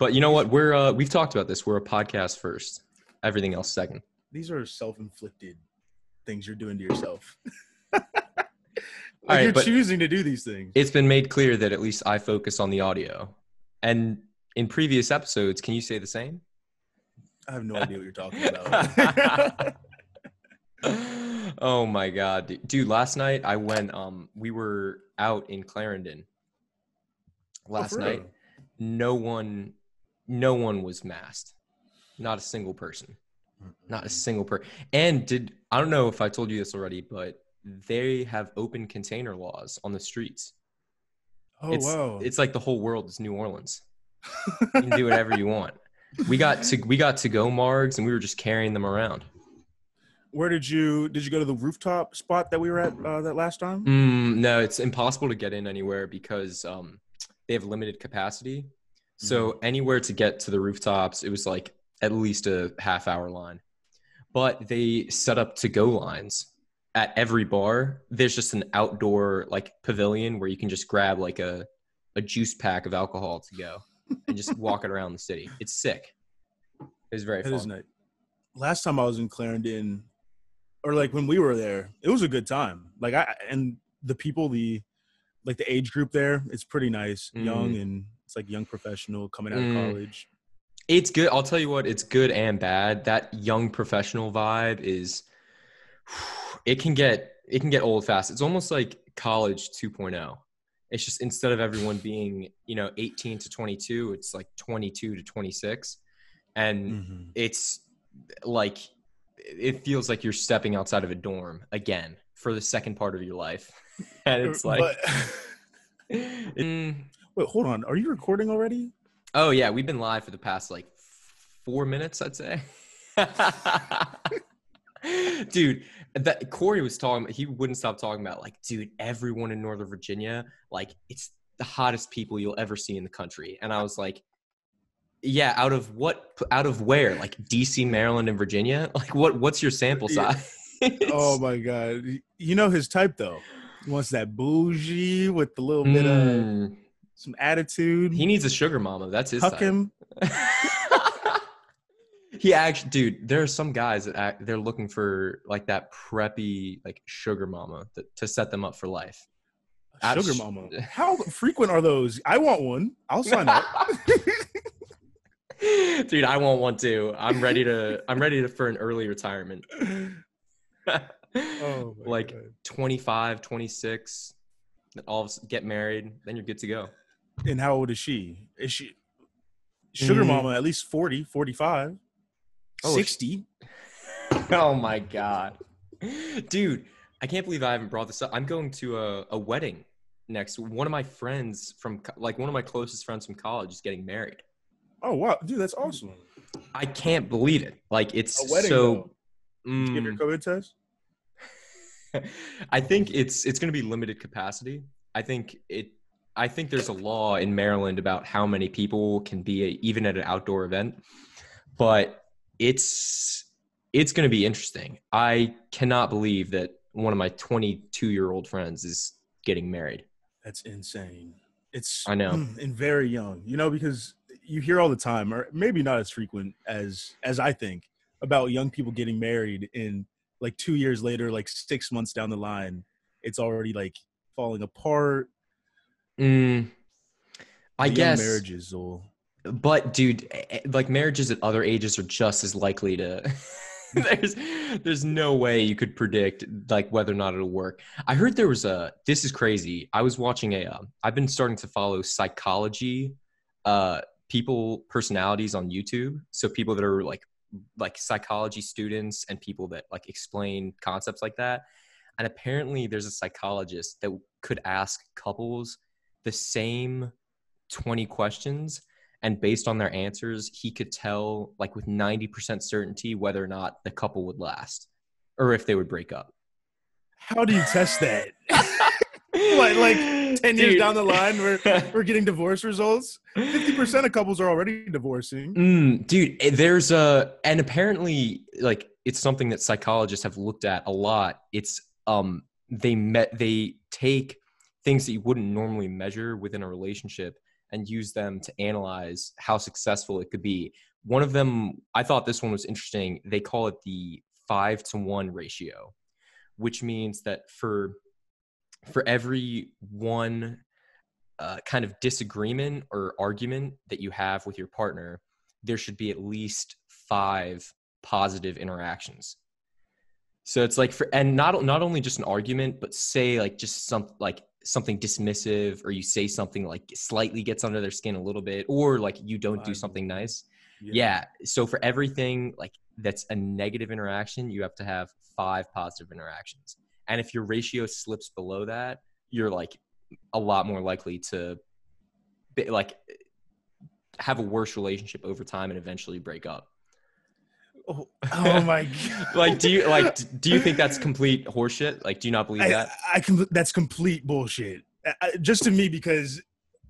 But you know what? We're uh, we've talked about this. We're a podcast first. Everything else second. These are self-inflicted things you're doing to yourself. like right, you're choosing to do these things. It's been made clear that at least I focus on the audio. And in previous episodes, can you say the same? I have no idea what you're talking about. oh my god, dude. Last night I went. Um, we were out in Clarendon. Last Oh, night, real? no one, no one was masked. Not a single person. Not a single person. And did I don't know if I told you this already, but they have open container laws on the streets. Oh it's, wow! It's like the whole world is New Orleans. You can do whatever you want. We got to we got to go margs and we were just carrying them around. Where did you did you go to the rooftop spot that we were at uh, that last time? Mm, no, it's impossible to get in anywhere because um, they have limited capacity. So mm-hmm. anywhere to get to the rooftops, it was like at least a half hour line. But they set up to go lines at every bar. There's just an outdoor like pavilion where you can just grab like a a juice pack of alcohol to go and just walk it around the city. It's sick. It was very It fun. is nice. Last time I was in Clarendon, or like when we were there, it was a good time. Like I and the people, the like the age group there, it's pretty nice, young mm-hmm. and it's like young professional coming out Mm. of college. It's good. I'll tell you what, it's good and bad. That young professional vibe is it can get it can get old fast. It's almost like college 2.0. It's just instead of everyone being, you know, 18 to 22, it's like 22 to 26. And Mhm. it's like it feels like you're stepping outside of a dorm again for the second part of your life. And it's like But- Mm, wait, hold on. Are you recording already? Oh yeah, we've been live for the past like four minutes, I'd say. dude, that Corey was talking. He wouldn't stop talking about like, dude, everyone in Northern Virginia, like, it's the hottest people you'll ever see in the country. And I was like, yeah, out of what? Out of where? Like D.C., Maryland, and Virginia? Like, what? What's your sample size? Oh my god. You know his type though. He wants that bougie with a little bit of Mm, some attitude. he needs a sugar mama. That's his Huck him. he actually, dude, there are some guys that act, they're looking for like that preppy, like sugar mama to, to set them up for life. Sugar Abs- mama. How frequent are those? I want one. I'll sign up. dude, I want one too. I'm ready to. I'm ready to for an early retirement. Oh like God. 25, 26, all of get married, then you're good to go. And how old is she? Is she sugar Mm. mama at least 40, 45, Oh, 60? oh my god, dude! I can't believe I haven't brought this up. I'm going to a, a wedding next. One of my friends from like one of my closest friends from college is getting married. Oh wow, dude, that's awesome. I can't believe it. Like it's A wedding so. though. Did you Give your mm, COVID test. I think it's it's going to be limited capacity. I think it. I think there's a law in Maryland about how many people can be a, even at an outdoor event, but it's it's going to be interesting. I cannot believe that one of my 22 year old friends is getting married. That's insane. It's I know. Hmm. and very young. You know because you hear all the time, or maybe not as frequent as as I think about young people getting married in like two years later, like six months down the line, it's already like falling apart. Mm, I The guess marriages will. But dude, eh, eh, like marriages at other ages are just as likely to. there's there's no way you could predict like whether or not it'll work. I heard there was a. This is crazy. I was watching a. Uh, I've been starting to follow psychology, uh, people personalities on YouTube. So people that are like like psychology students and people that like explain concepts like that. And apparently, there's a psychologist that could ask couples the same 20 questions and based on their answers he could tell like with 90% certainty whether or not the couple would last or if they would break up How do you test that? What, like 10 years down the line, we're, we're getting divorce results. 50% of couples are already divorcing. Mm, dude, eh, there's a and apparently like it's something that psychologists have looked at a lot. It's um they met they take things that you wouldn't normally measure within a relationship and use them to analyze how successful it could be. One of them, I thought this one was interesting. They call it the five to one ratio, which means that for for every one uh, kind of disagreement or argument that you have with your partner, there should be at least five positive interactions. So it's like for and not not only just an argument, but say like just some like something dismissive or you say something like slightly gets under their skin a little bit or like you don't do something nice. Yeah. yeah. So for everything like that's a negative interaction, you have to have five positive interactions. And if your ratio slips below that, you're like a lot more likely to be, like have a worse relationship over time and eventually break up. Oh, oh my god! like, do you like? Do you think that's complete horseshit? Like, do you not believe I, that? I can. That's complete bullshit. I, just to me, because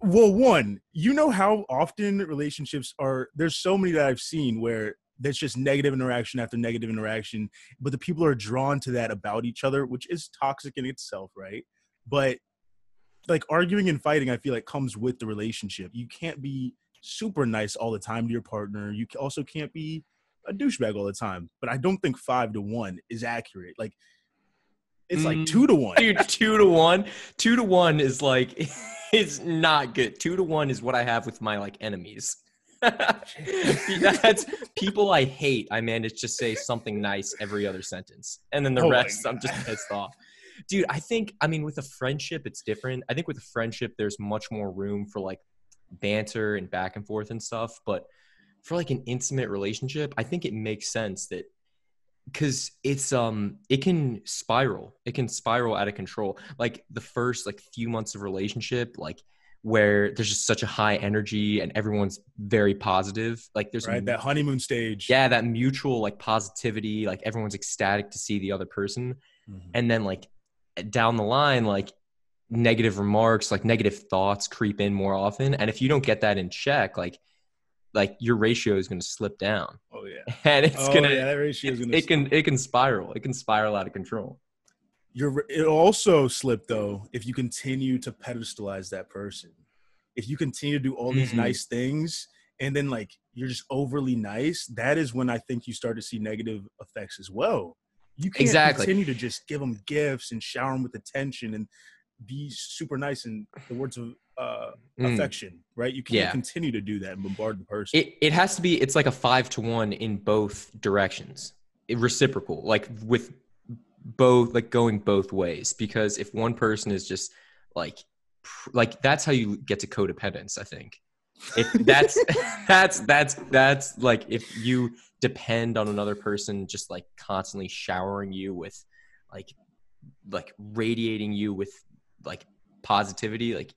well, one, you know how often relationships are. There's so many that I've seen where there's just negative interaction after negative interaction, but the people are drawn to that about each other, which is toxic in itself, right? But like arguing and fighting, I feel like comes with the relationship. You can't be super nice all the time to your partner. You also can't be a douchebag all the time. But I don't think five to one is accurate. Like it's like mm, two to one. Dude, two to one. Two to one is like it's not good. Two to one is what I have with my like enemies. That's people I hate. I manage to say something nice every other sentence. And then the oh rest I'm just pissed off. Dude, I think I mean with a friendship it's different. I think with a friendship there's much more room for like banter and back and forth and stuff, but for like an intimate relationship, I think it makes sense that because it's um it can spiral. It can spiral out of control. Like the first like few months of relationship like where there's just such a high energy and everyone's very positive like there's right that honeymoon stage. Yeah that mutual like positivity like everyone's ecstatic to see the other person. Mm-hmm. and then like down the line like negative remarks like negative thoughts creep in more often. And if you don't get that in check like like your ratio is going to slip down. Oh yeah, and it's oh, gonna yeah, that ratio is gonna. It can it can spiral. It can spiral out of control. You're it also slip though if you continue to pedestalize that person. If you continue to do all these mm-hmm. nice things and then like you're just overly nice, that is when I think you start to see negative effects as well. You can't exactly. continue to just give them gifts and shower them with attention and be super nice in the words of uh, mm. affection, right? You can't yeah. continue to do that and bombard the person. It, it has to be, it's like a five to one in both directions, it, reciprocal, like with both, like going both ways. Because if one person is just like, like that's how you get to codependence, I think. If that's, that's, that's, that's like if you depend on another person just like constantly showering you with like, like radiating you with like positivity, like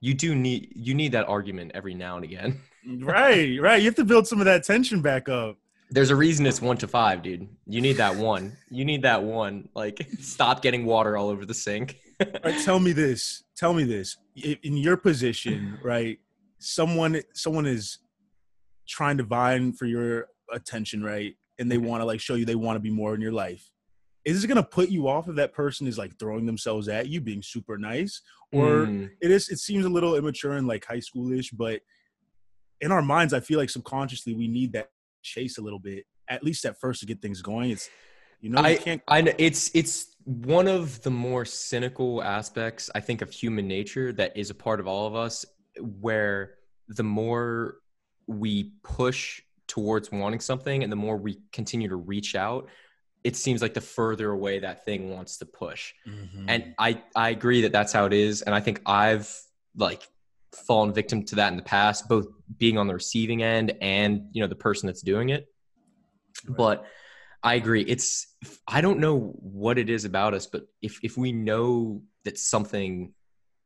you do need you need that argument every now and again. right, right. You have to build some of that tension back up. There's a reason it's one to five, dude. You need that one. You need that one. Like, stop getting water all over the sink. right, tell me this. Tell me this. In your position, right? Someone, someone is trying to vie for your attention, right? And they mm-hmm. want to like show you they want to be more in your life is it going to put you off if that person is like throwing themselves at you being super nice or mm. it is it seems a little immature and like high schoolish but in our minds i feel like subconsciously we need that chase a little bit at least at first to get things going it's you know I, can't I know it's it's one of the more cynical aspects i think of human nature that is a part of all of us where the more we push towards wanting something and the more we continue to reach out it seems like the further away that thing wants to push. Mm-hmm. And I I agree that that's how it is and I think I've like fallen victim to that in the past both being on the receiving end and you know the person that's doing it. Right. But I agree it's I don't know what it is about us but if if we know that something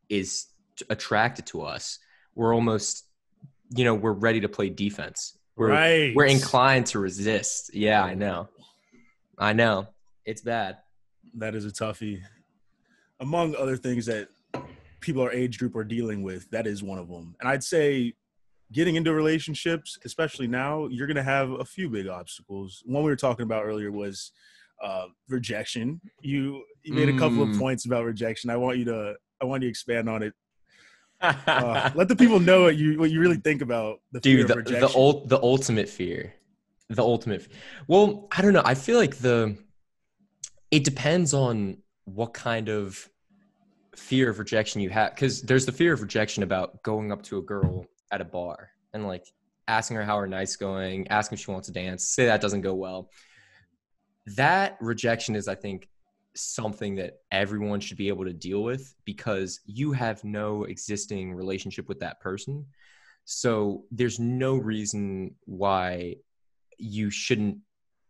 is attracted to us, we're almost you know, we're ready to play defense. We're right. we're inclined to resist. Yeah, I know. I know it's bad. That is a toughie. Among other things that people our age group are dealing with, that is one of them. And I'd say getting into relationships, especially now, you're going to have a few big obstacles. One we were talking about earlier was uh, rejection. You you made a couple mm. of points about rejection. I want you to I want you to expand on it Uh, let the people know what you what you really think about the fear dude of the, rejection. the ult, the ultimate fear the ultimate well i don't know i feel like the it depends on what kind of fear of rejection you have because there's the fear of rejection about going up to a girl at a bar and like asking her how her night's going asking if she wants to dance say that doesn't go well. That rejection is i think something that everyone should be able to deal with because you have no existing relationship with that person. So there's no reason why you shouldn't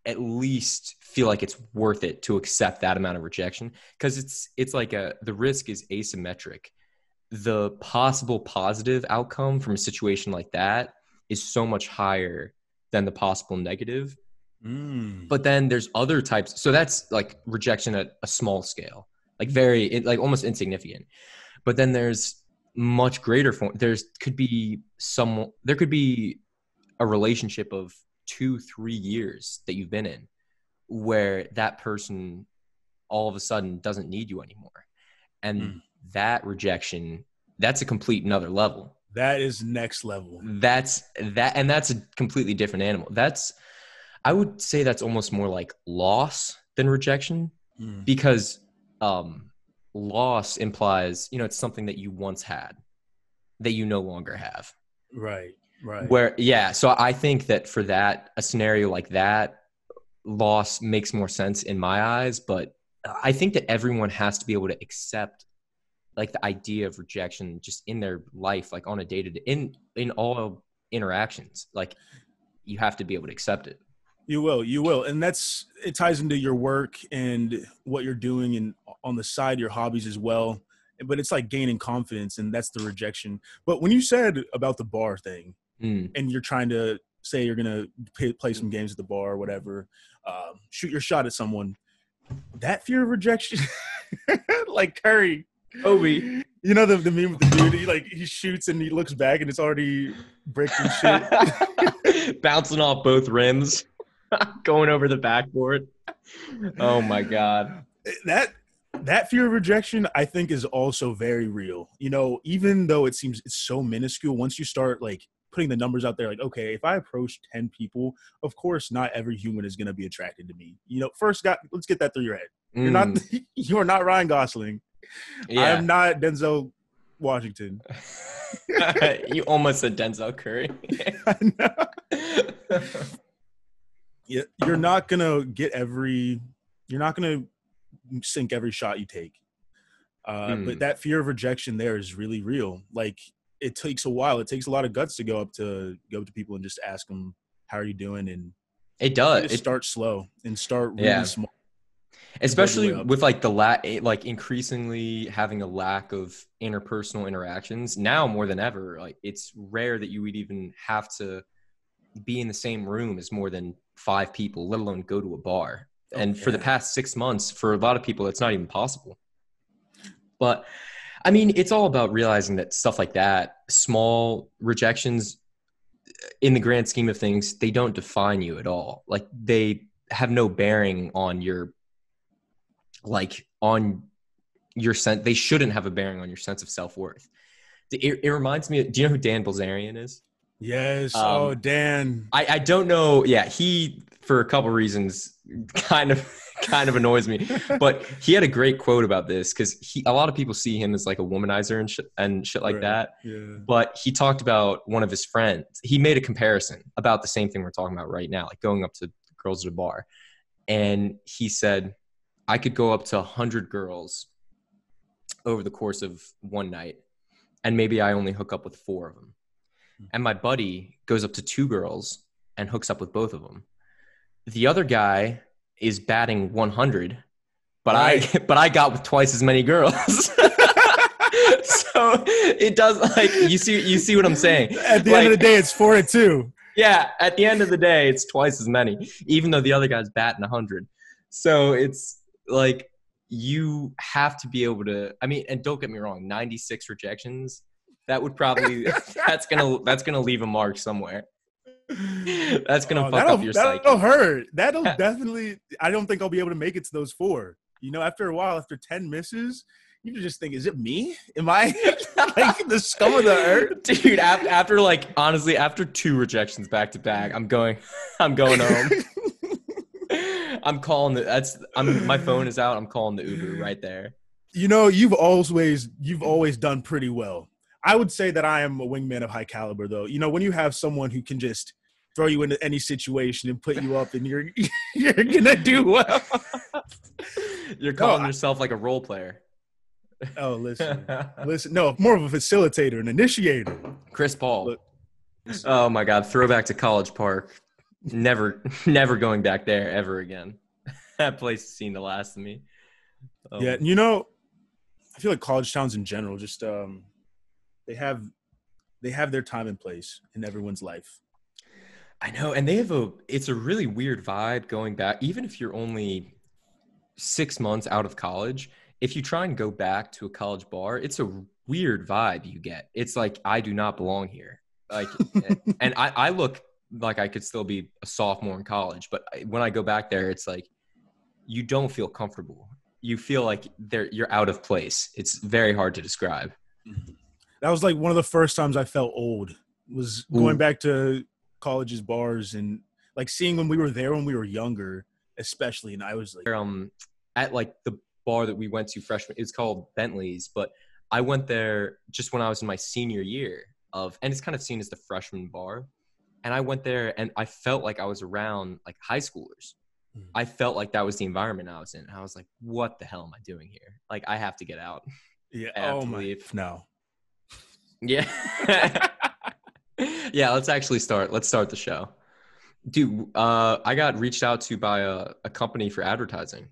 at least feel like it's worth it to accept that amount of rejection because it's it's like a the risk is asymmetric. The possible positive outcome from a situation like that is so much higher than the possible negative. Mm. but then there's other types so that's like rejection at a small scale like very like almost insignificant. But then there's much greater form there's could be some there could be a relationship of two three years that you've been in where that person all of a sudden doesn't need you anymore and Mm. that rejection that's a complete another level that is next level. that's that and that's a completely different animal that's i would say that's almost more like loss than rejection Mm. because um loss implies you know it's something that you once had that you no longer have Right, right. where yeah so i think that for that a scenario like that loss makes more sense in my eyes but i think that everyone has to be able to accept like the idea of rejection just in their life like on a day to day in in all interactions like you have to be able to accept it You will, you will, and that's it ties into your work and what you're doing, and on the side your hobbies as well. But it's like gaining confidence, and that's the rejection. But when you said about the bar thing, Mm. and you're trying to say you're gonna pay, play some games at the bar or whatever, um, shoot your shot at someone, that fear of rejection, like Curry, Kobe. you know the the meme with the dude, he like he shoots and he looks back and it's already breaking and shit. bouncing off both rims going over the backboard oh my god that that fear of rejection i think is also very real you know even though it seems it's so minuscule once you start like putting the numbers out there like okay if i approach 10 people of course not every human is going to be attracted to me. You know first got let's get that through your head. You're not Mm, you are not ryan gosling. Yeah. i'm not denzel washington. You almost said denzel curry. Yeah, you're not gonna get every you're not gonna sink every shot you take. Uh, Hmm. but that fear of rejection there is really real. Like it takes a while. It takes a lot of guts to go up to go up to people and just ask them how are you doing? and it does. It- start slow and start really Yeah. small. Especially with like the la- like increasingly having a lack of interpersonal interactions now more than ever like it's rare that you would even have to be in the same room as more than five people let alone go to a bar. Oh, and for the past six months for a lot of people it's not even possible. But i mean it's all about realizing that stuff like that small rejections in the grand scheme of things they don't define you at all. Like they have no bearing on your like on your sense they shouldn't have a bearing on your sense of self-worth. It, it reminds me do you know who dan bilzerian is? Yes. Um, oh dan. I, I don't know. Yeah, he for a couple reasons kind of kind of annoys me. But he had a great quote about this because he a lot of people see him as like a womanizer and shit and shit like Right. that. yeah But he talked about one of his friends. He made a comparison about the same thing we're talking about right now, like going up to girls at a bar. And he said, I could go up to hundred girls over the course of one night, and maybe I only hook up with four of them. Hmm. And my buddy goes up to two girls and hooks up with both of them. The other guy is batting 100, but I but I got with twice as many girls. so it does like you see you see what I'm saying. at the end of the day it's four and two Yeah, at the end of the day, it's twice as many, even though the other guy's batting 100. So it's like you have to be able to. I mean, and don't get me wrong, 96 rejections. That would probably that's gonna that's gonna leave a mark somewhere. That's gonna Oh, fuck that'll, up your that'll psyche. hurt. That'll definitely. I don't think I'll be able to make it to those four. You know, after a while, after ten misses, you just think, is it me? Am I like the scum of the earth? Dude, after, after like honestly, after two rejections back to back, I'm going, I'm going home. I'm calling the. That's. I'm. My phone is out. I'm calling the Uber right there. You know, you've always you've always done pretty well. I would say that I am a wingman of high caliber, though. You know, when you have someone who can just throw you into any situation and put you up, and you're you're gonna do well. You're calling I- yourself like a role player. Oh, listen, listen. No, more of a facilitator, an initiator. Chris Paul. Look. Oh my God! Throwback to College Park. Never, never going back there ever again. that place has seen the last of me. Oh, Yeah, you know, I feel like college towns in general just um they have they have their time and place in everyone's life. I know, and they have a. It's a really weird vibe going back. Even if you're only six months out of college, if you try and go back to a college bar, it's a weird vibe you get. It's like I do not belong here. Like, and I, I look like I could still be a sophomore in college, but when I go back there, it's like you don't feel comfortable. You feel like they're you're out of place. It's very hard to describe. Mm-hmm. That was like one of the first times I felt old was going Ooh. back to college's bars and like seeing when we were there when we were younger, especially and I was like um at like the bar that we went to freshman it's called bentley's but i went there just when i was in my senior year of and it's kind of seen as the freshman bar and i went there and i felt like i was around like high schoolers Mhm. i felt like that was the environment i was in and i was like what the hell am i doing here like i have to get out yeah, oh my leave. no. Yeah yeah let's actually start let's start the show dude uh i got reached out to by a, a company for advertising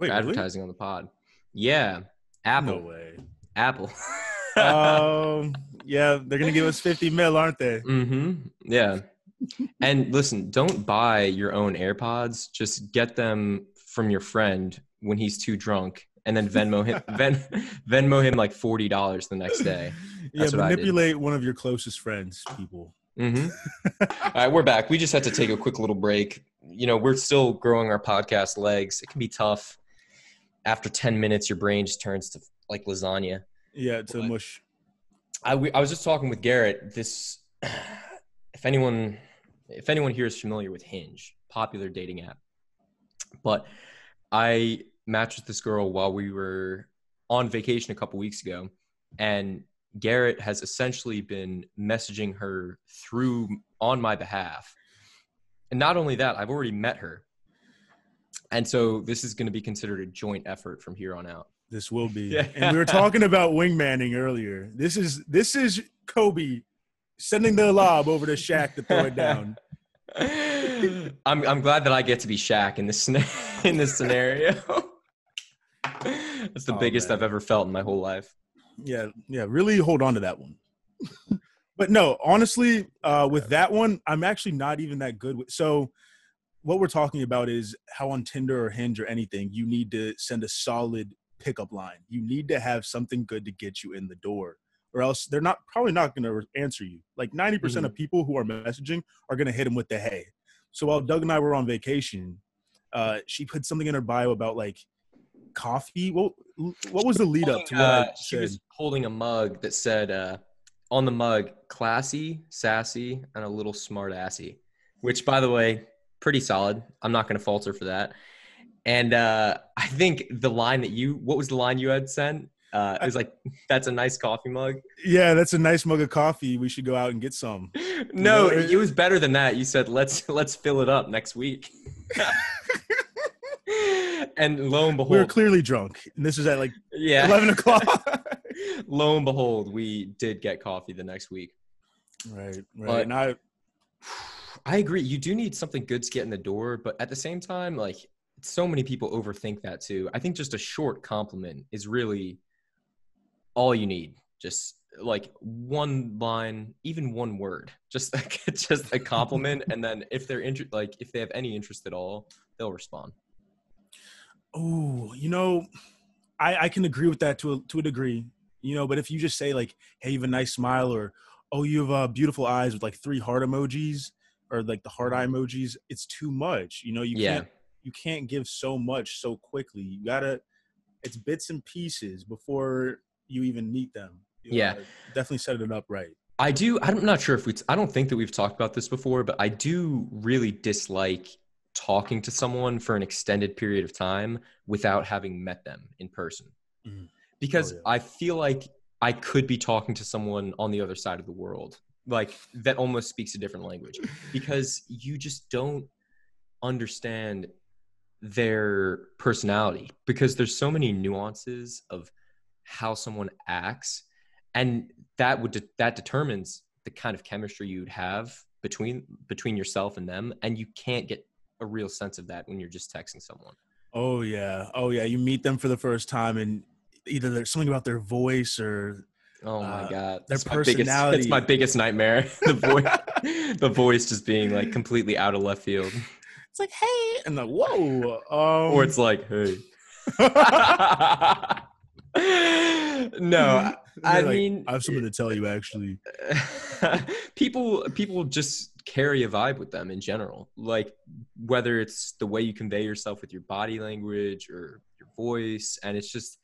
Wait, for really? advertising on the pod. Yeah, Apple. No way. Apple. Um yeah, they're gonna give us 50 mil, aren't they? mm-hmm. Yeah. And listen, don't buy your own AirPods. Just get them from your friend when he's too drunk, and then Venmo him. Ven, Venmo him like forty dollars the next day. That's did. manipulate one of your closest friends, people. Mm-hmm. All right, we're back. We just had to take a quick little break. You know, we're still growing our podcast legs. It can be tough. After ten minutes, your brain just turns to like lasagna. Yeah, to What? mush. I, we, I was just talking with Garrett. This, if anyone, if anyone here is familiar with Hinge, popular dating app, but I matched with this girl while we were on vacation a couple weeks ago, and Garrett has essentially been messaging her through on my behalf. And not only that, I've already met her. And so this is going to be considered a joint effort from here on out. This will be. Yeah. And we were talking about wingmanning earlier. This is this is Kobe sending the lob over to Shaq to throw it down. I'm I'm glad that I get to be Shaq in this in this scenario. That's the Oh, biggest man. I've ever felt in my whole life. Yeah, yeah, really hold on to that one. but no, honestly, uh, with that one, I'm actually not even that good with. So, what we're talking about is how on Tinder or Hinge or anything, you need to send a solid pickup line. You need to have something good to get you in the door, or else they're not probably not going to answer you. Like 90% of people who are messaging are going to hit them with the hey. So while Doug and I were on vacation, uh, she put something in her bio about like coffee. What what was the lead up to Uh, she said? was holding a mug that said uh, on the mug classy, sassy, and a little smart assy, which by the way, pretty solid. I'm not going to falter for that. And uh, I think the line that you, what was the line you had sent? Uh, it was like, "That's a nice coffee mug." Yeah, that's a nice mug of coffee. We should go out and get some. No, know, it was better than that. You said let's let's fill it up next week. and lo and behold, We were clearly drunk, and this was at like yeah, eleven o'clock. lo and behold, we did get coffee the next week. right, right. But- and I, I agree. You do need something good to get in the door, but at the same time, like so many people overthink that too. I think just a short compliment is really all you need. Just like one line, even one word, just like, just a compliment, and then if they're inter- like if they have any interest at all, they'll respond. Oh, you know, I I can agree with that to a, to a degree. You know, but if you just say like, "Hey, you have a nice smile," or "Oh, you have uh, beautiful eyes" with like three heart emojis or like the heart eye emojis, it's too much. You know, you Yeah. can't you can't give so much so quickly. You gotta it's bits and pieces before you even meet them. You Yeah. know, definitely set it up right. I do. I'm not sure if we. I don't think that we've talked about this before, but I do really dislike talking to someone for an extended period of time without having met them in person, Mhm. because Oh, yeah. I feel like I could be talking to someone on the other side of the world, like that almost speaks a different language, because you just don't understand their personality because there's so many nuances of how someone acts and that would de- that determines the kind of chemistry you'd have between between yourself and them and you can't get a real sense of that when you're just texting someone Oh yeah. Oh yeah. You meet them for the first time and either there's something about their voice or oh my Uh, god their That's my biggest, personality. it's my biggest nightmare the voice the voice just being like completely out of left field it's like, hey, and like, whoa. Um, or it's like hey no i like, mean I have something to tell you actually. people people just carry a vibe with them in general like whether it's the way you convey yourself with your body language or your voice and it's just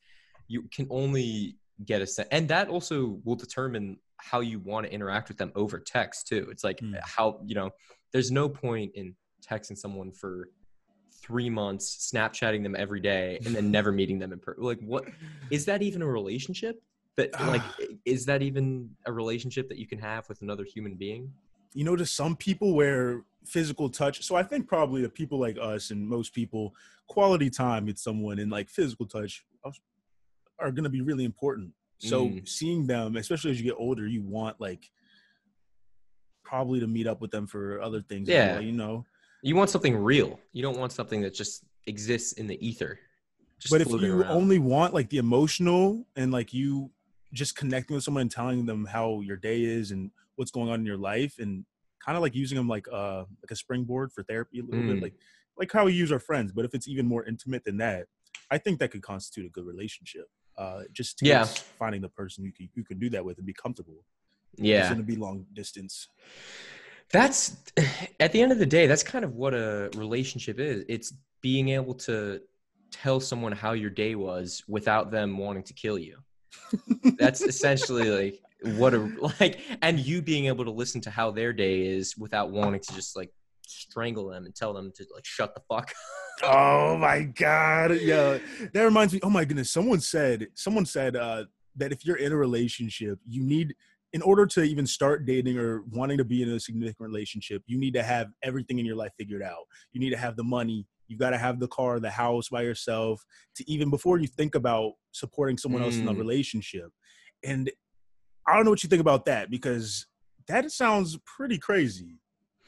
you can only get a sense and that also will determine how you want to interact with them over text too it's like Hmm. how you know there's no point in texting someone for three months snapchatting them every day and then never meeting them in person like what is that even a relationship that like is that even a relationship that you can have with another human being you know, to some people where physical touch. So I think probably the people like us and most people, quality time with someone and like physical touch are going to be really important. So Mm. seeing them, especially as you get older, you want like probably to meet up with them for other things. Yeah. well, you know. you want something real you don't want something that just exists in the ether but if you around. only want like the emotional and like you just connecting with someone and telling them how your day is and what's going on in your life and kind of like using them like uh like a springboard for therapy a little Mm. bit like like how we use our friends but if it's even more intimate than that i think that could constitute a good relationship uh just Yeah. finding the person you can you can do that with and be comfortable. Yeah. it's going to be long distance. That's at the end of the day that's kind of what a relationship is. It's being able to tell someone how your day was without them wanting to kill you that's essentially like what a like and you being able to listen to how their day is without wanting to just like strangle them and tell them to like shut the fuck up. Oh my god. Yeah. That reminds me. Oh my goodness. Someone said someone said uh that if you're in a relationship, you need in order to even start dating or wanting to be in a significant relationship, you need to have everything in your life figured out. You need to have the money, you got to have the car, the house by yourself to even before you think about supporting someone else in a Mm. relationship. And I don't know what you think about that because that sounds pretty crazy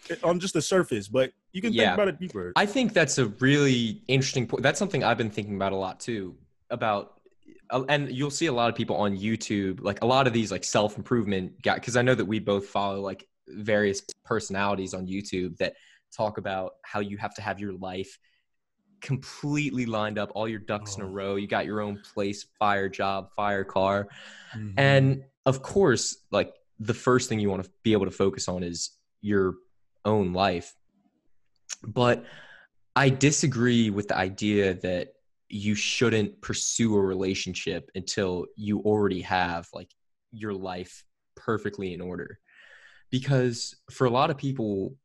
eh, on just the surface, but you can Yeah. think about it deeper. I think that's a really interesting point. That's something I've been thinking about a lot too. About uh, and you'll see a lot of people on YouTube, like a lot of these like self improvement guys, because I know that we both follow like various personalities on YouTube that talk about how you have to have your life completely lined up, all your ducks in a Oh. row. You got your own place, fire job, fire car, Mhm. and of course, like the first thing you want to be able to focus on is your own life. But I disagree with the idea that you shouldn't pursue a relationship until you already have like your life perfectly in order. Because for a lot of people,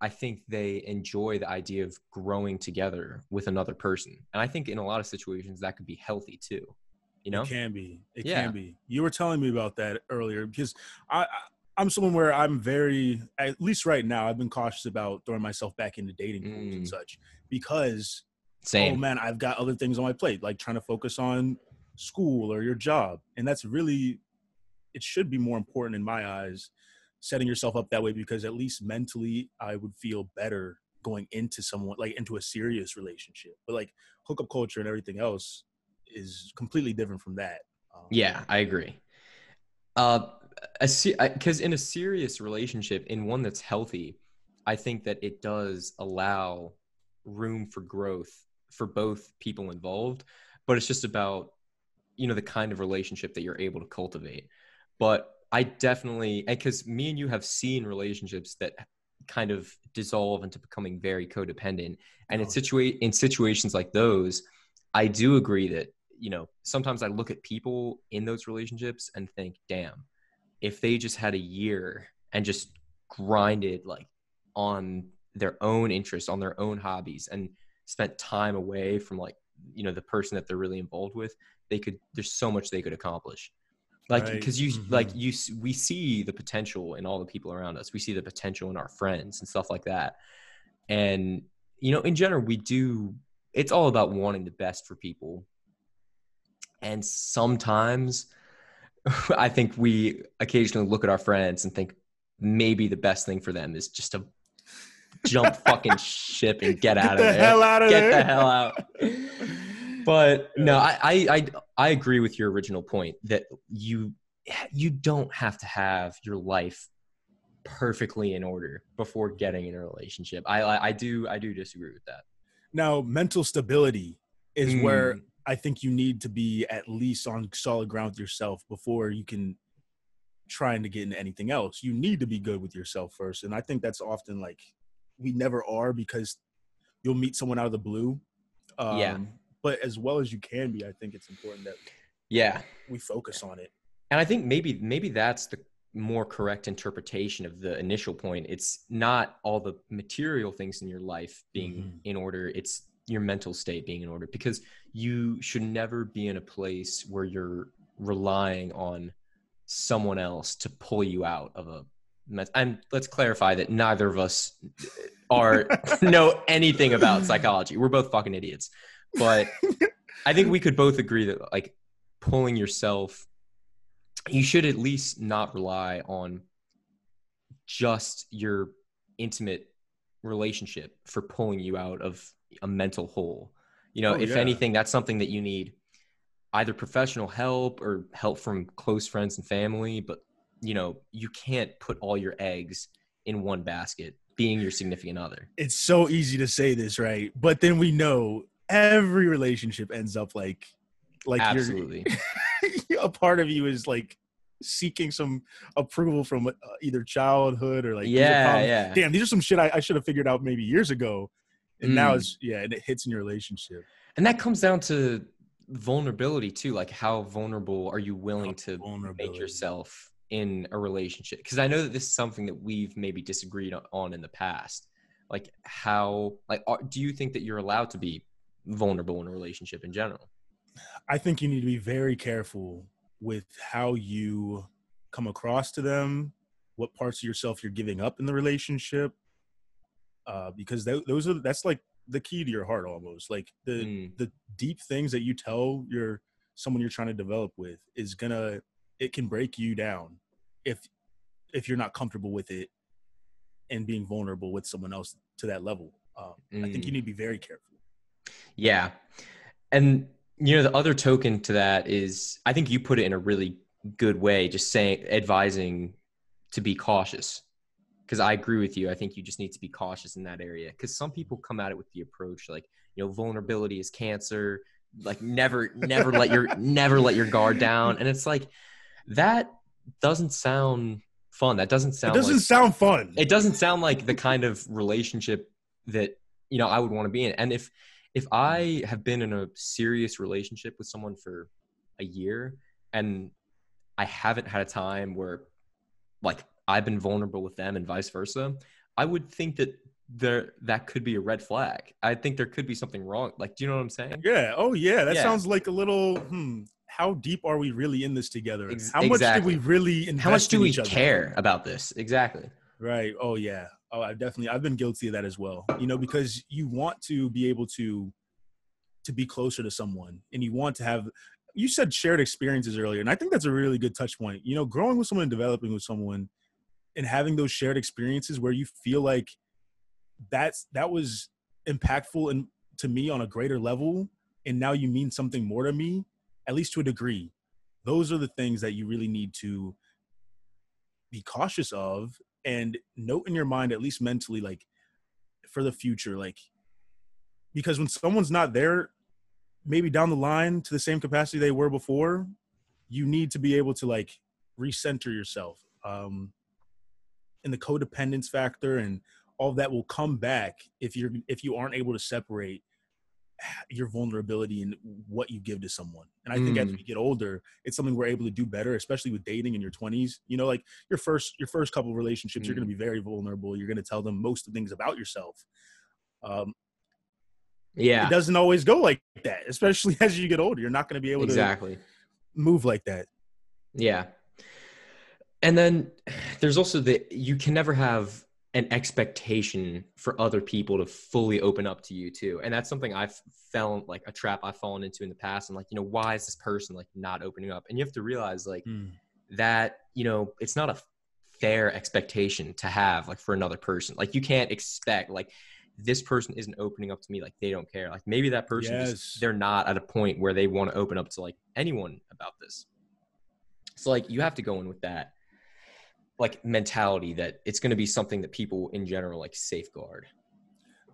I think they enjoy the idea of growing together with another person. And I think in a lot of situations that could be healthy too. You know? It can be. It Yeah. can be. You were telling me about that earlier because I, I I'm someone where I'm very at least right now I've been cautious about throwing myself back into dating pools and Mm. such because Same. oh man I've got other things on my plate like trying to focus on school or your job and that's really it should be more important in my eyes setting yourself up that way because at least mentally I would feel better going into someone like into a serious relationship but like hookup culture and everything else is completely different from that um, Yeah, I agree. Uh, because in a serious relationship, in one that's healthy, I think that it does allow room for growth for both people involved. But it's just about you know the kind of relationship that you're able to cultivate. But I definitely, because me and you have seen relationships that kind of dissolve into becoming very codependent, and in Oh. situa- in situations like those, I do agree that you know, sometimes I look at people in those relationships and think, damn, if they just had a year and just grinded like on their own interests, on their own hobbies, and spent time away from like, you know, the person that they're really involved with, they could, there's so much they could accomplish. Like, Right. because you, Mhm. like, you, we see the potential in all the people around us. We see the potential in our friends and stuff like that. And, you know, in general, we do, it's all about wanting the best for people. And sometimes I think we occasionally look at our friends and think maybe the best thing for them is just to jump fucking ship and get, out Get the of there. hell out of get there. the hell out. But no, I, I I I agree with your original point that you you don't have to have your life perfectly in order before getting in a relationship. I I, I do I do disagree with that. Now, mental stability is where Mm. I think you need to be at least on solid ground with yourself before you can trying to get into anything else. You need to be good with yourself first. And I think that's often like we never are because you'll meet someone out of the blue. Um, Yeah. But as well as you can be, I think it's important that Yeah. we focus on it. And I think maybe maybe that's the more correct interpretation of the initial point. It's not all the material things in your life being Mhm. in order. It's your mental state being in order because you should never be in a place where you're relying on someone else to pull you out of a mess. And let's clarify that neither of us are know anything about psychology. We're both fucking idiots. But I think we could both agree that like pulling yourself you should at least not rely on just your intimate relationship for pulling you out of a mental hole. You know, Oh, if yeah. anything, that's something that you need either professional help or help from close friends and family. But, you know, you can't put all your eggs in one basket, being your significant other. It's so easy to say this, right? But then we know every relationship ends up like like you're Absolutely. a part of you is like seeking some approval from uh, either childhood or like yeah, yeah. damn these are some shit I, I should have figured out maybe years ago and now Mm. it's yeah and it hits in your relationship And that comes down to vulnerability too. Like, how vulnerable are you willing to make yourself in a relationship? Because I know that this is something that we've maybe disagreed on in the past. Like, how, like, are, do you think that you're allowed to be vulnerable in a relationship in general? i think you need to be very careful with how you come across to them what parts of yourself you're giving up in the relationship uh, because tho- those are that's like the key to your heart almost like the Mm, the deep things that you tell your someone you're trying to develop with is gonna it can break you down if if you're not comfortable with it and being vulnerable with someone else to that level um, i think mm. you need to be very careful Yeah. And, you know, the other token to that is I think you put it in a really good way, just saying, advising to be cautious. Because I agree with you. I think you just need to be cautious in that area. Because some people come at it with the approach like, you know, vulnerability is cancer. Like never, never let your never let your guard down. And it's like that doesn't sound fun. That doesn't sound. it doesn't like sound fun it doesn't sound like the kind of relationship that you know I would want to be in. And if if I have been in a serious relationship with someone for a year and I haven't had a time where like I've been vulnerable with them and vice versa, I would think that there that could be a red flag. I think there could be something wrong. Like, do you know what I'm saying? yeah oh yeah that Yeah. sounds like a little hmm how deep are we really in this together how much exactly. did we really invest How much do we care about this? Exactly. Right. Oh yeah. Oh, I definitely I've been guilty of that as well. You know, because you want to be able to to be closer to someone and you want to have you said shared experiences earlier and I think that's a really good touch point. You know, growing with someone and developing with someone and having those shared experiences where you feel like that's that was impactful and to me on a greater level and now you mean something more to me at least to a degree. Those are the things that you really need to be cautious of and note in your mind at least mentally like for the future like because when someone's not there maybe down the line to the same capacity they were before you need to be able to like recenter yourself um and the codependence factor and all that will come back if you're if you aren't able to separate your vulnerability and what you give to someone. And I think as Mm. we get older, it's something we're able to do better, especially with dating in your 20s. You know, like your first your first couple relationships, you're going Mm. to be very vulnerable. You're going to tell them most of the things about yourself. Um, Yeah. It doesn't always go like that, especially as you get older. You're not going to be able to Exactly. to move like that. Yeah. And then there's also the you can never have an expectation for other people to fully open up to you too. And that's something I've fell like a trap I've fallen into in the past. And like, you know, why is this person like not opening up? And you have to realize like hmm. that, you know, it's not a fair expectation to have like for another person. Like you can't expect like this person isn't opening up to me like they don't care. Like maybe that person Yes. just they're not at a point where they want to open up to like anyone about this. So like you have to go in with that like mentality that it's going to be something that people in general like safeguard.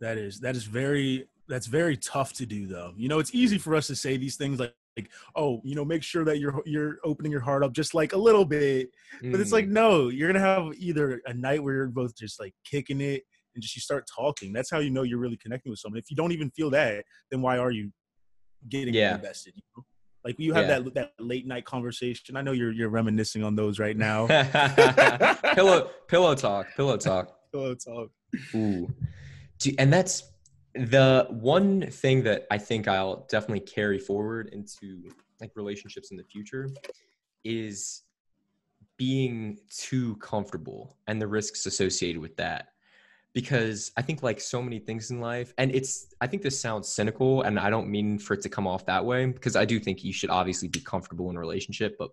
That is that is very that's very tough to do though. You know, it's easy for us to say these things like like oh, you know, make sure that you're you're opening your heart up just like a little bit. But it's like Mm, no, you're going to have either a night where you're both just like kicking it and just you start talking. That's how you know you're really connecting with someone. If you don't even feel that, then why are you getting Yeah. invested, you know? Like you have Yeah. that that late night conversation. I know you're you're reminiscing on those right now. pillow pillow talk, pillow talk. pillow talk. Ooh. Do, and that's the one thing that I think I'll definitely carry forward into like relationships in the future is being too comfortable and the risks associated with that. Because I think like so many things in life, and it's I think this sounds cynical, and I don't mean for it to come off that way, because I do think you should obviously be comfortable in a relationship, but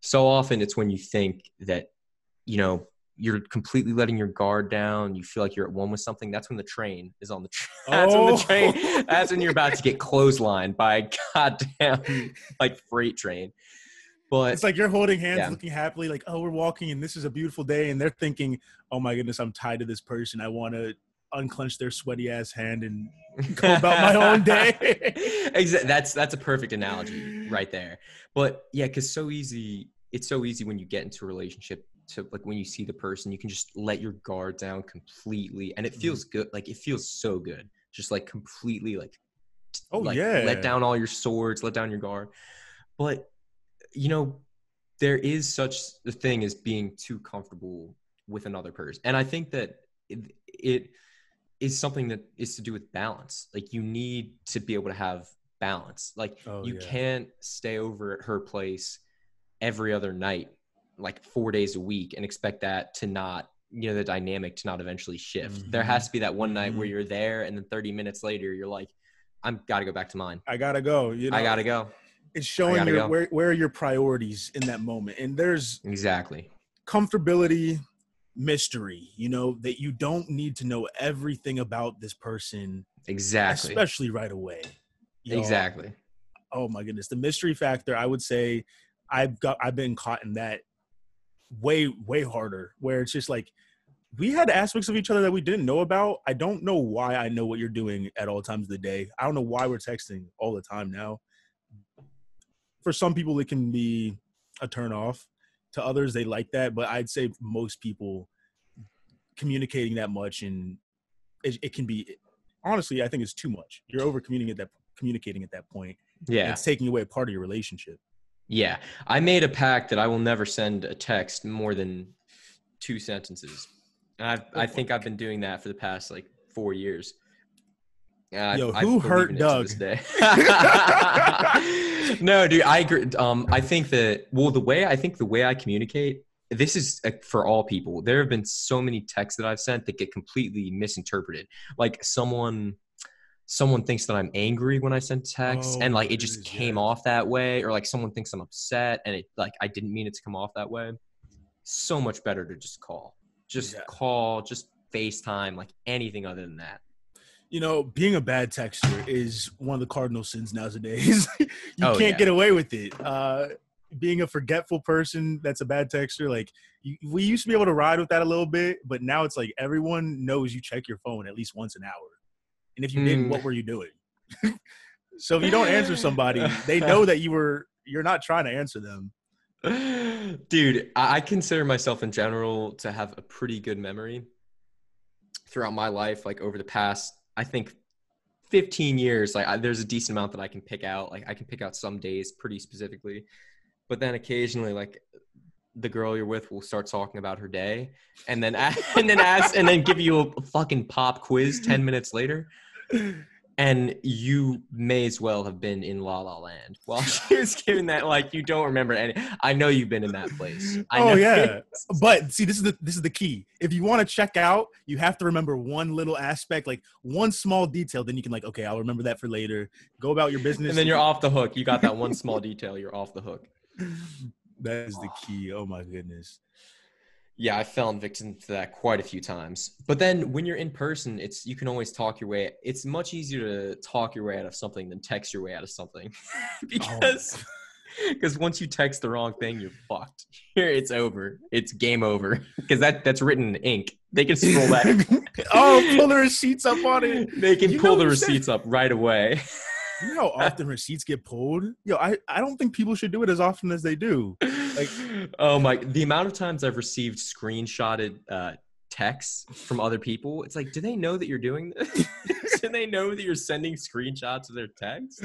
so often it's when you think that, you know, you're completely letting your guard down. You feel like you're at one with something. That's when the train is on the train. That's when the oh. train. Oh. That's when you're about to get clotheslined by a goddamn like freight train. But It's like you're holding hands, Yeah. looking happily, like, oh, we're walking and this is a beautiful day. And they're thinking, oh my goodness, I'm tied to this person. I want to unclench their sweaty ass hand and go about my own day. Exactly. That's that's a perfect analogy right there. But yeah, because so easy. It's so easy when you get into a relationship to like when you see the person, you can just let your guard down completely, and it Mm-hmm. feels good. Like it feels so good, just like completely like. Oh, like, yeah. Let down all your swords. Let down your guard. But you know, there is such a thing as being too comfortable with another person, and I think that it, it is something that is to do with balance. Like you need to be able to have balance. Like Oh, you yeah. can't stay over at her place every other night, like four days a week, and expect that to not, you know, the dynamic to not eventually shift. There Mhm. has to be that one night where Mhm. you're there, and then 30 minutes later, you're like, I'm got to go back to mine. I gotta go. You know, I got to go. It's showing your go. where where are your priorities in that moment, and there's Exactly. comfortability, mystery. You know that you don't need to know everything about this person, Exactly. especially right away. Exactly. oh my goodness the mystery factor i would say i've got i've been caught in that way way harder where it's just like we had aspects of each other that we didn't know about i don't know why i know what you're doing at all times of the day i don't know why we're texting all the time now for some people it can be a turn off to others they like that but i'd say most people communicating that much and it, it can be honestly i think it's too much you're over communicating at that communicating at that point Yeah. it's taking away a part of your relationship. Yeah. I made a pact that I will never send a text more than two sentences. And I've, I oh think I've been doing that for the past like four years. Yo, I've who believed hurt Doug? day. no, dude, I agree. Um, I think that well, the way I think the way I communicate, this is uh, for all people. There have been so many texts that I've sent that get completely misinterpreted. Like someone, someone thinks that I'm angry when I send text, Oh, and like it just came yes. off that way, or like someone thinks I'm upset, and it like I didn't mean it to come off that way. So much better to just call, just Yeah. call, just FaceTime, like anything other than that. You know, being a bad texter is one of the cardinal sins nowadays. you Oh, can't yeah. get away with it. Uh, being a forgetful person that's a bad texter, like you, we used to be able to ride with that a little bit, but now it's like everyone knows you check your phone at least once an hour. And if you didn't, Mm. what were you doing? so if you don't answer somebody, they know that you were you're not trying to answer them. Dude, I consider myself in general to have a pretty good memory throughout my life. Like over the past, I think 15 years, like I, there's a decent amount that I can pick out. Like I can pick out some days pretty specifically, but then occasionally, like the girl you're with will start talking about her day, and then and then ask and then give you a fucking pop quiz 10 minutes later. And you may as well have been in La La Land while she was giving that. Like you don't remember any. I know you've been in that place. I oh know. yeah, but see, this is the this is the key. If you want to check out, you have to remember one little aspect, like one small detail. Then you can like, okay, I'll remember that for later. Go about your business, and then you're off the hook. You got that one small detail. You're off the hook. That is the key. Oh my goodness. Yeah, I fell victim to that quite a few times. But then when you're in person, it's you can always talk your way. It's much easier to talk your way out of something than text your way out of something, oh. because because once you text the wrong thing, you're fucked. Here, it's over. It's game over because that that's written in ink. They can scroll that. oh, pull the receipts up on it. They can You pull the you said? receipts up right away. You know how often receipts get pulled? Yo, I, I don't think people should do it as often as they do. Like- oh my! The amount of times I've received screenshotted uh, texts from other people, it's like, do they know that you're doing this? do they know that you're sending screenshots of their texts?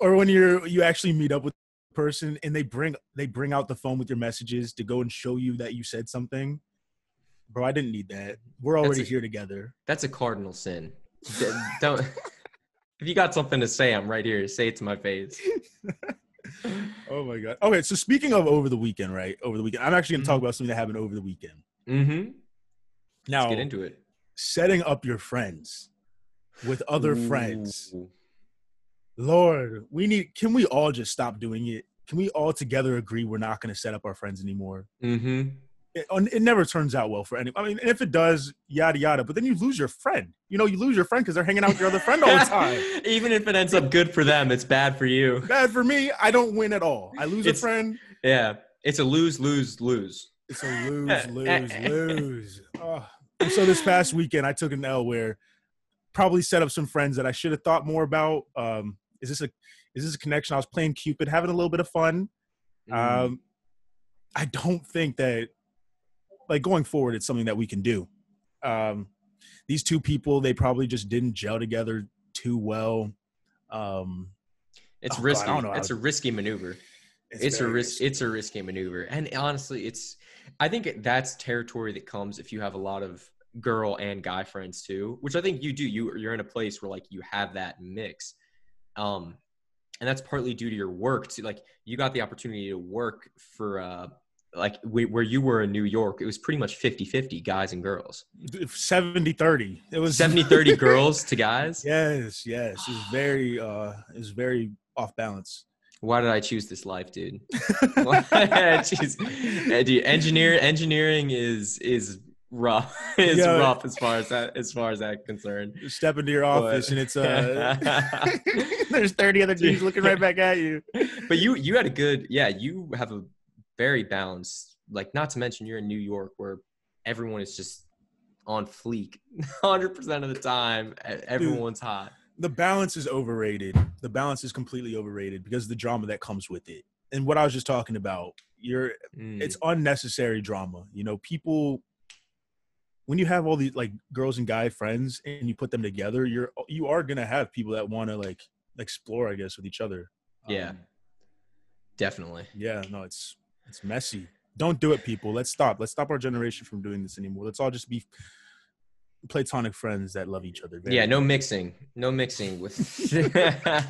Or when you're you actually meet up with a person and they bring they bring out the phone with your messages to go and show you that you said something. Bro, I didn't need that. We're already a- here together. That's a cardinal sin. Don't. if you got something to say, I'm right here. Say it to my face. Oh my god. Okay, so speaking of over the weekend, right? Over the weekend, I'm actually going to talk Mhm. about something that happened over the weekend. Mm-hmm. Now, Let's get into it. setting up your friends with other friends. Lord, we need. Can we all just stop doing it? Can we all together agree we're not going to set up our friends anymore? Mm-hmm. It, it never turns out well for any. I mean, if it does, yada yada. But then you lose your friend. You know, you lose your friend because they're hanging out with your other friend all the time. Even if it ends up good for them, it's bad for you. Bad for me. I don't win at all. I lose It's- a friend. Yeah, it's a lose, lose, lose. It's a lose, lose, lose. Oh. So this past weekend, I took an L where probably set up some friends that I should have thought more about. Um, is this a is this a connection? I was playing Cupid, having a little bit of fun. Mm. Um, I don't think that like going forward, it's something that we can do. Um, these two people, they probably just didn't gel together too well. Um, it's oh God, risky. how it's a risky maneuver. It's, a risk. risky. It's a risky maneuver, and honestly, it's. I think that's territory that comes if you have a lot of girl and guy friends too, which I think you do. You you're in a place where like you have that mix, um, and that's partly due to your work. To like you got the opportunity to work for uh like we, where you were in New York, it was pretty much 50-50 guys and girls. 70 30. It was 70-30 girls to guys. Yes, yes. It was very uh it was very off balance. Why did I choose this life, dude? Jeez. Eh, dude, engineer engineering is is rough. It's Yeah. rough as far as that as far as that concerned. You step into your But- office and it's uh there's 30 other dudes looking right back at you. but you you had a good yeah. You have a very balanced. Like not to mention you're in New York where everyone is just on fleek 100 percent of the time. Everyone's hot. The balance is overrated. The balance is completely overrated because of the drama that comes with it. And what I was just talking about, you're Mm. it's unnecessary drama. You know, people when you have all these like girls and guy friends and you put them together, you're you are gonna have people that want to like explore, I guess, with each other. Yeah. Um, definitely. yeah. No, it's it's messy. Don't do it, people. Let's stop. Let's stop our generation from doing this anymore. Let's all just be platonic friends that love each other. Very Yeah, no mixing. No mixing with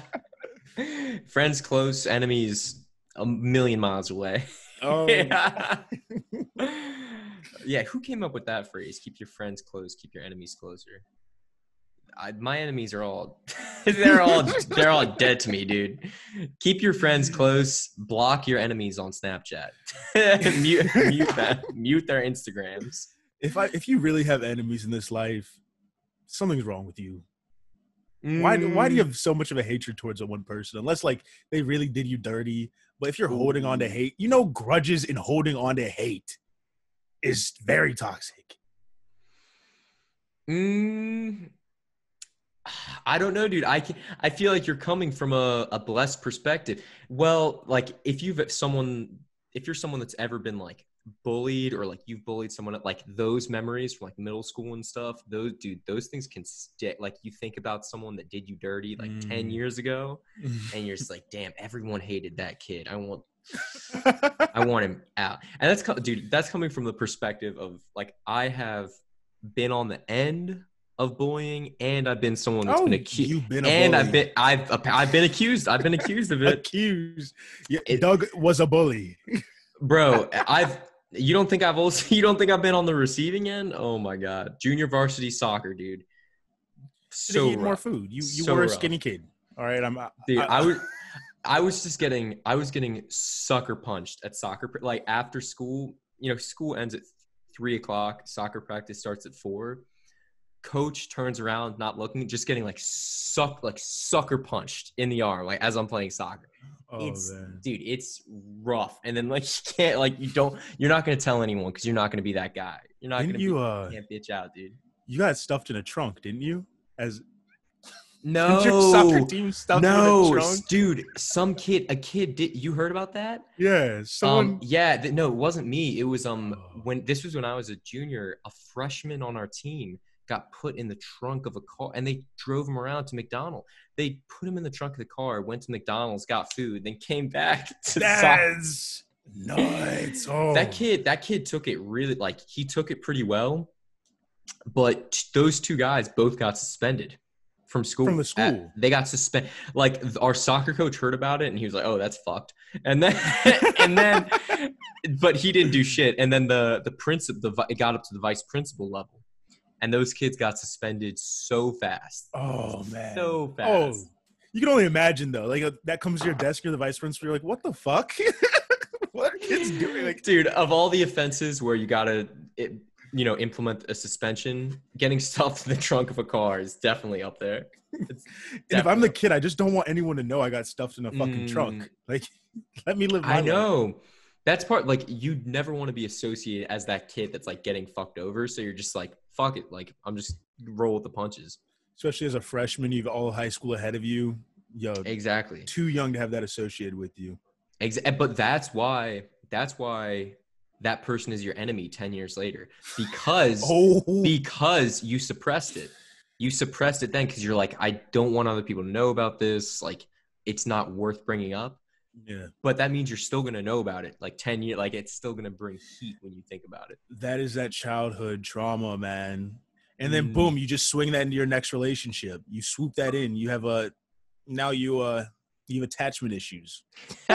friends close, enemies a million miles away. Oh, yeah. yeah, who came up with that phrase? Keep your friends close, keep your enemies closer. I, my enemies are all they're all they're all dead to me, dude. Keep your friends close, block your enemies on Snapchat. mute mute them, mute their Instagrams. if I if you really have enemies in this life, something's wrong with you. Why do why do you Mm. have so much of a hatred towards a one person? Unless like they really did you dirty. But if you're holding on to hate, you know grudges and holding on to hate is very toxic. Mm, I don't know, dude. I can, I feel like you're coming from a, a blessed perspective. Well, like if you've someone, if you're someone that's ever been like bullied or like you've bullied someone like those memories from like middle school and stuff those dude those things can stick like you think about someone that did you dirty like 10 Mm. years ago and you're just like damn everyone hated that kid i want i want him out and that's dude that's coming from the perspective of like i have been on the end of bullying and i've been someone that's oh, been accused you've been a and bully. i've been i've i've been accused i've been accused of it accused. Yeah, It- Doug was a bully. bro i've you don't think i've also you don't think i've been on the receiving end oh my god junior varsity soccer dude So more food. You you So were a rough. skinny kid. All right, I'm. I, dude I- i was i was just getting i was getting sucker punched at soccer like after school you know school ends at three o'clock soccer practice starts at four coach turns around not looking just getting like suck like sucker punched in the arm like as i'm playing soccer oh, it's man. dude it's rough and then like you can't like you don't you're not gonna tell anyone because you're not gonna be that guy you're not Didn't gonna you? be, Uh, can't bitch out dude you got stuffed in a trunk, didn't you? As no your soccer team stuffed in a trunk? dude some kid a kid did you heard about that Yeah, someone. um yeah th- no it wasn't me it was um Oh. when this was when i was a junior a freshman on our team got put in the trunk of a car and they drove him around to mcdonald's they put him in the trunk of the car went to mcdonald's got food then came back to that's nuts. Oh, that kid that kid took it really like he took it pretty well but those two guys both got suspended from school. From the At- school? they got suspended like our soccer coach heard about it and he was like oh that's fucked. And then and then but he didn't do shit. And then the the principal the it got up to the vice principal level and those kids got suspended so fast Oh man. so fast Oh, you can only imagine though. Like uh, that comes to your desk, you're the vice principal. You're like, what the fuck? what are kids doing? Like, dude of all the offenses where you gotta it, you know implement a suspension getting stuffed in the trunk of a car is definitely up there and if I'm the kid, I just don't want anyone to know I got stuffed in a fucking Mm. trunk. Like, let me live. My i life. know that's part like you'd never want to be associated as that kid that's like getting fucked over so you're just like fuck it like i'm just roll with the punches Especially as a freshman, you've all high school ahead of you. Yo, exactly too young to have that associated with you. Ex- eh, but that's why that's why that person is your enemy 10 years later because Oh, because you suppressed it. You suppressed it then because you're like, I don't want other people to know about this. Like, it's not worth bringing up. Yeah. But that means you're still gonna know about it. Like ten years, like it's still gonna bring heat when you think about it. That is that childhood trauma, man. And then Mm. boom, you just swing that into your next relationship. You swoop that in. You have a now you uh you have attachment issues.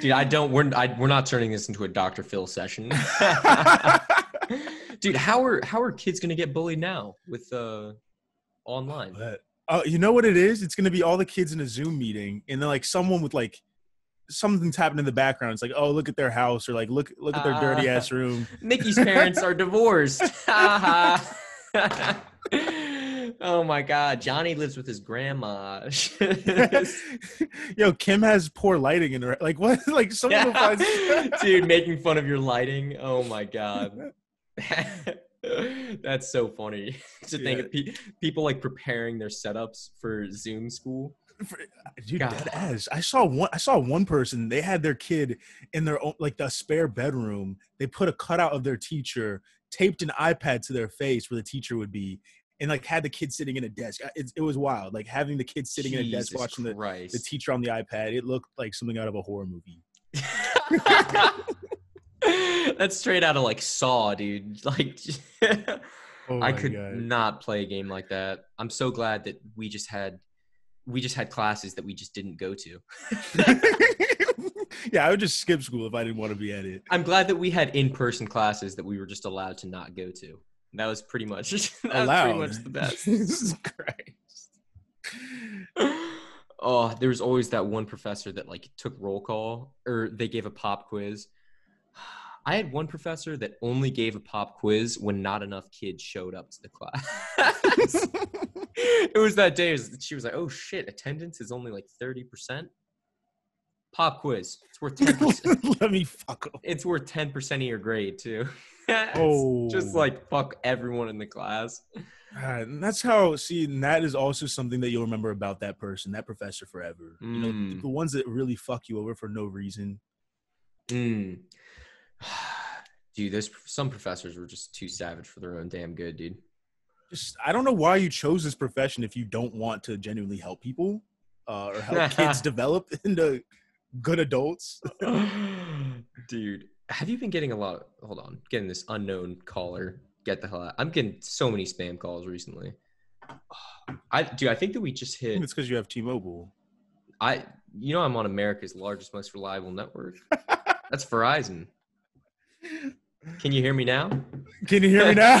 Dude, I don't. We're I, we're not turning this into a Dr. Phil session. Dude, how are how are kids gonna get bullied now with uh online? Uh, you know what it is? It's gonna be all the kids in a Zoom meeting, and then like someone with like something's happening in the background. It's like, oh, look at their house, or like look look at their dirty Ah. ass room. Nikki's parents are divorced. oh my god, Johnny lives with his grandma. Yo, Kim has poor lighting in her. Like what? Like someone will find. Dude, making fun of your lighting. Oh my god. That's so funny to think Yeah. of pe- people like preparing their setups for Zoom school. Dude, God. dead ass. I saw one. I saw one person. They had their kid in their own, like the spare bedroom. They put a cutout of their teacher, taped an iPad to their face where the teacher would be, and like had the kid sitting in a desk. Uh, It, it was wild. Like having the kid sitting in a desk watching the, Christ. the teacher on the iPad. It looked like something out of a horror movie. That's straight out of like Saw, dude. Like, Oh I could God. not play a game like that. I'm so glad that we just had we just had classes that we just didn't go to. yeah, I would just skip school if I didn't want to be at it. I'm glad that we had in-person classes that we were just allowed to not go to. That was pretty much that was Allowed. pretty much the best. Jesus Christ. oh, there was always that one professor that like took roll call or they gave a pop quiz. I had one professor that only gave a pop quiz when not enough kids showed up to the class. it was that day. was- She was like, "Oh shit, attendance is only like thirty percent." Pop quiz. It's worth ten percent. Let me fuck up. it's worth ten percent of your grade too. Oh, just like fuck everyone in the class. God, and that's how. See, and that is also something that you'll remember about that person, that professor, forever. You know, Mm. the ones that really fuck you over for no reason. Mm. dude, there's some professors were just too savage for their own damn good, dude. Just I don't know why you chose this profession if you don't want to genuinely help people uh, or help kids develop into good adults. dude, have you been getting a lot of hold on, getting this unknown caller? Get the hell out. I'm getting so many spam calls recently. I dude, I think that we just hit it's because you have T-Mobile. I you know I'm on America's largest, most reliable network. That's Verizon. Can you hear me now? Can you hear me now?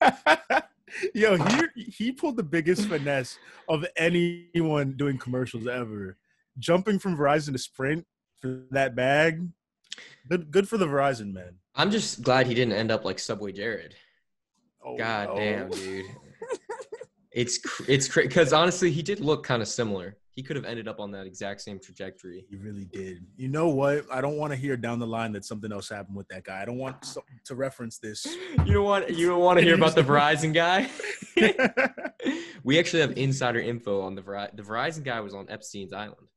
Yo, he he pulled the biggest finesse of anyone doing commercials ever. Jumping from Verizon to Sprint for that bag. Good, good for the Verizon man. I'm just glad he didn't end up like Subway Jared. Oh, God no. damn, dude. It's it's crazy because honestly, he did look kind of similar. He could have ended up on that exact same trajectory. He really did. You know what? I don't want to hear down the line that something else happened with that guy. I don't want so- to reference this. You don't want you don't want to hear about the Verizon guy. we actually have insider info on the Verizon. The Verizon guy was on Epstein's island.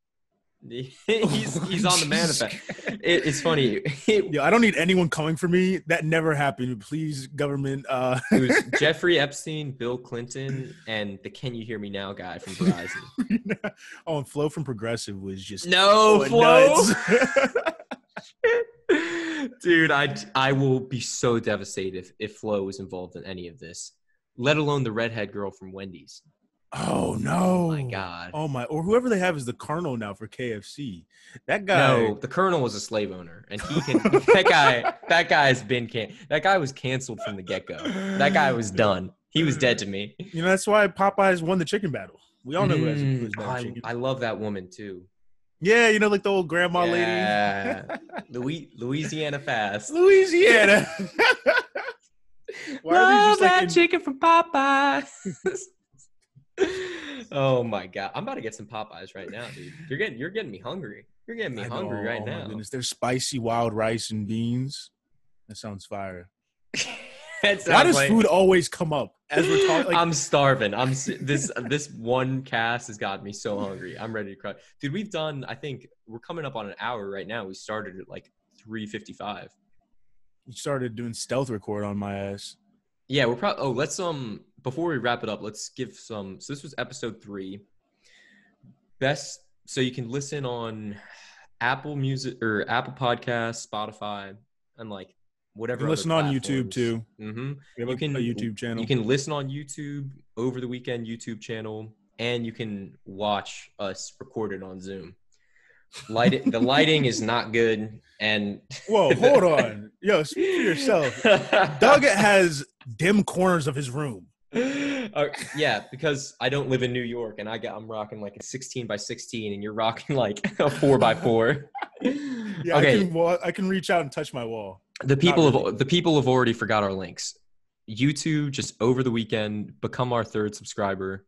he's he's on the manifest. It, it's funny. Yo, I don't need anyone coming for me. That never happened. Please, government. Uh, it was Jeffrey Epstein, Bill Clinton, and the "Can you hear me now" guy from Verizon. oh, and Flo from Progressive was just No, Flo. Dude, I I will be so devastated if, if Flo was involved in any of this, let alone the redhead girl from Wendy's. Oh no! Oh my god. Oh my! Or whoever they have is the Colonel now for KFC. That guy. No, the colonel was a slave owner, and he can. that guy, that guy has been can. That guy was canceled from the get go. That guy was done. He was dead to me. You know that's why Popeyes won the chicken battle. We all know who has, who Mm, has I, chicken. I love that woman too. Yeah, you know, like the old grandma lady. Yeah. Louis, Louisiana fast. Louisiana. why Love just like that in- chicken from Popeyes. Oh my god, I'm about to get some Popeyes right now, dude. You're getting you're getting me hungry. You're getting me I hungry know, right oh now. goodness, There's spicy wild rice and beans. That sounds fire. That Why does like- food always come up as we're talking? Like, I'm starving. I'm this this one cast has got me so hungry. I'm ready to cry, dude. We've done. I think we're coming up on an hour right now. We started at like 3:55. you started doing stealth record on my ass. Yeah, we're probably. Oh, let's um before we wrap it up, let's give some. So this was episode three. Best. So you can listen on Apple Music or Apple Podcasts, Spotify, and like whatever. You can listen on YouTube too. Mm-hmm. You a, can- a YouTube channel. You can listen on YouTube over the weekend YouTube channel, and you can watch us recorded on Zoom. Light the lighting is not good, and Whoa, hold on. Yo, speak for yourself. Doug has dim corners of his room. Uh, yeah, because I don't live in New York, and I got I'm rocking like a 16 by 16, and you're rocking like a four by four. Yeah, I okay, can wa- I can reach out and touch my wall. the people really. have the people have already forgot our links. YouTube just over the weekend become our third subscriber.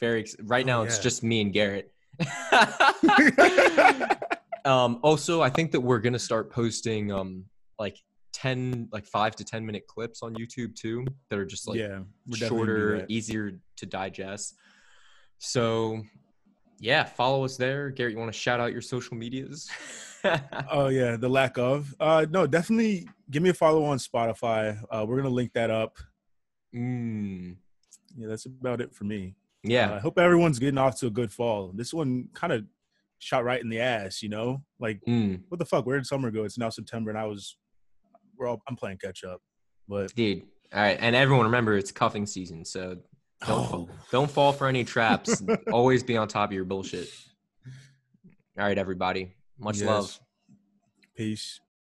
Very ex- right Oh, now it's just me and Garrett. um, also, I think that we're gonna start posting um like ten like five to ten minute clips on YouTube too that are just like yeah, we're definitely gonna do shorter, easier to digest. So, yeah, follow us there. Garrett, you want to shout out your social medias? Oh yeah, the lack of. Uh, no, definitely give me a follow on Spotify. Uh, we're gonna link that up. mm, Yeah, that's about it for me. Uh, yeah, I hope everyone's getting off to a good fall. This one kind of shot right in the ass, you know? Like, mm, what the fuck? Where did summer go? It's now September, and I was, we're all, I'm playing catch up. But dude. All right, and everyone remember it's cuffing season, so don't oh, don't fall for any traps. Always be on top of your bullshit. All right, everybody. Much Yes. love. peace.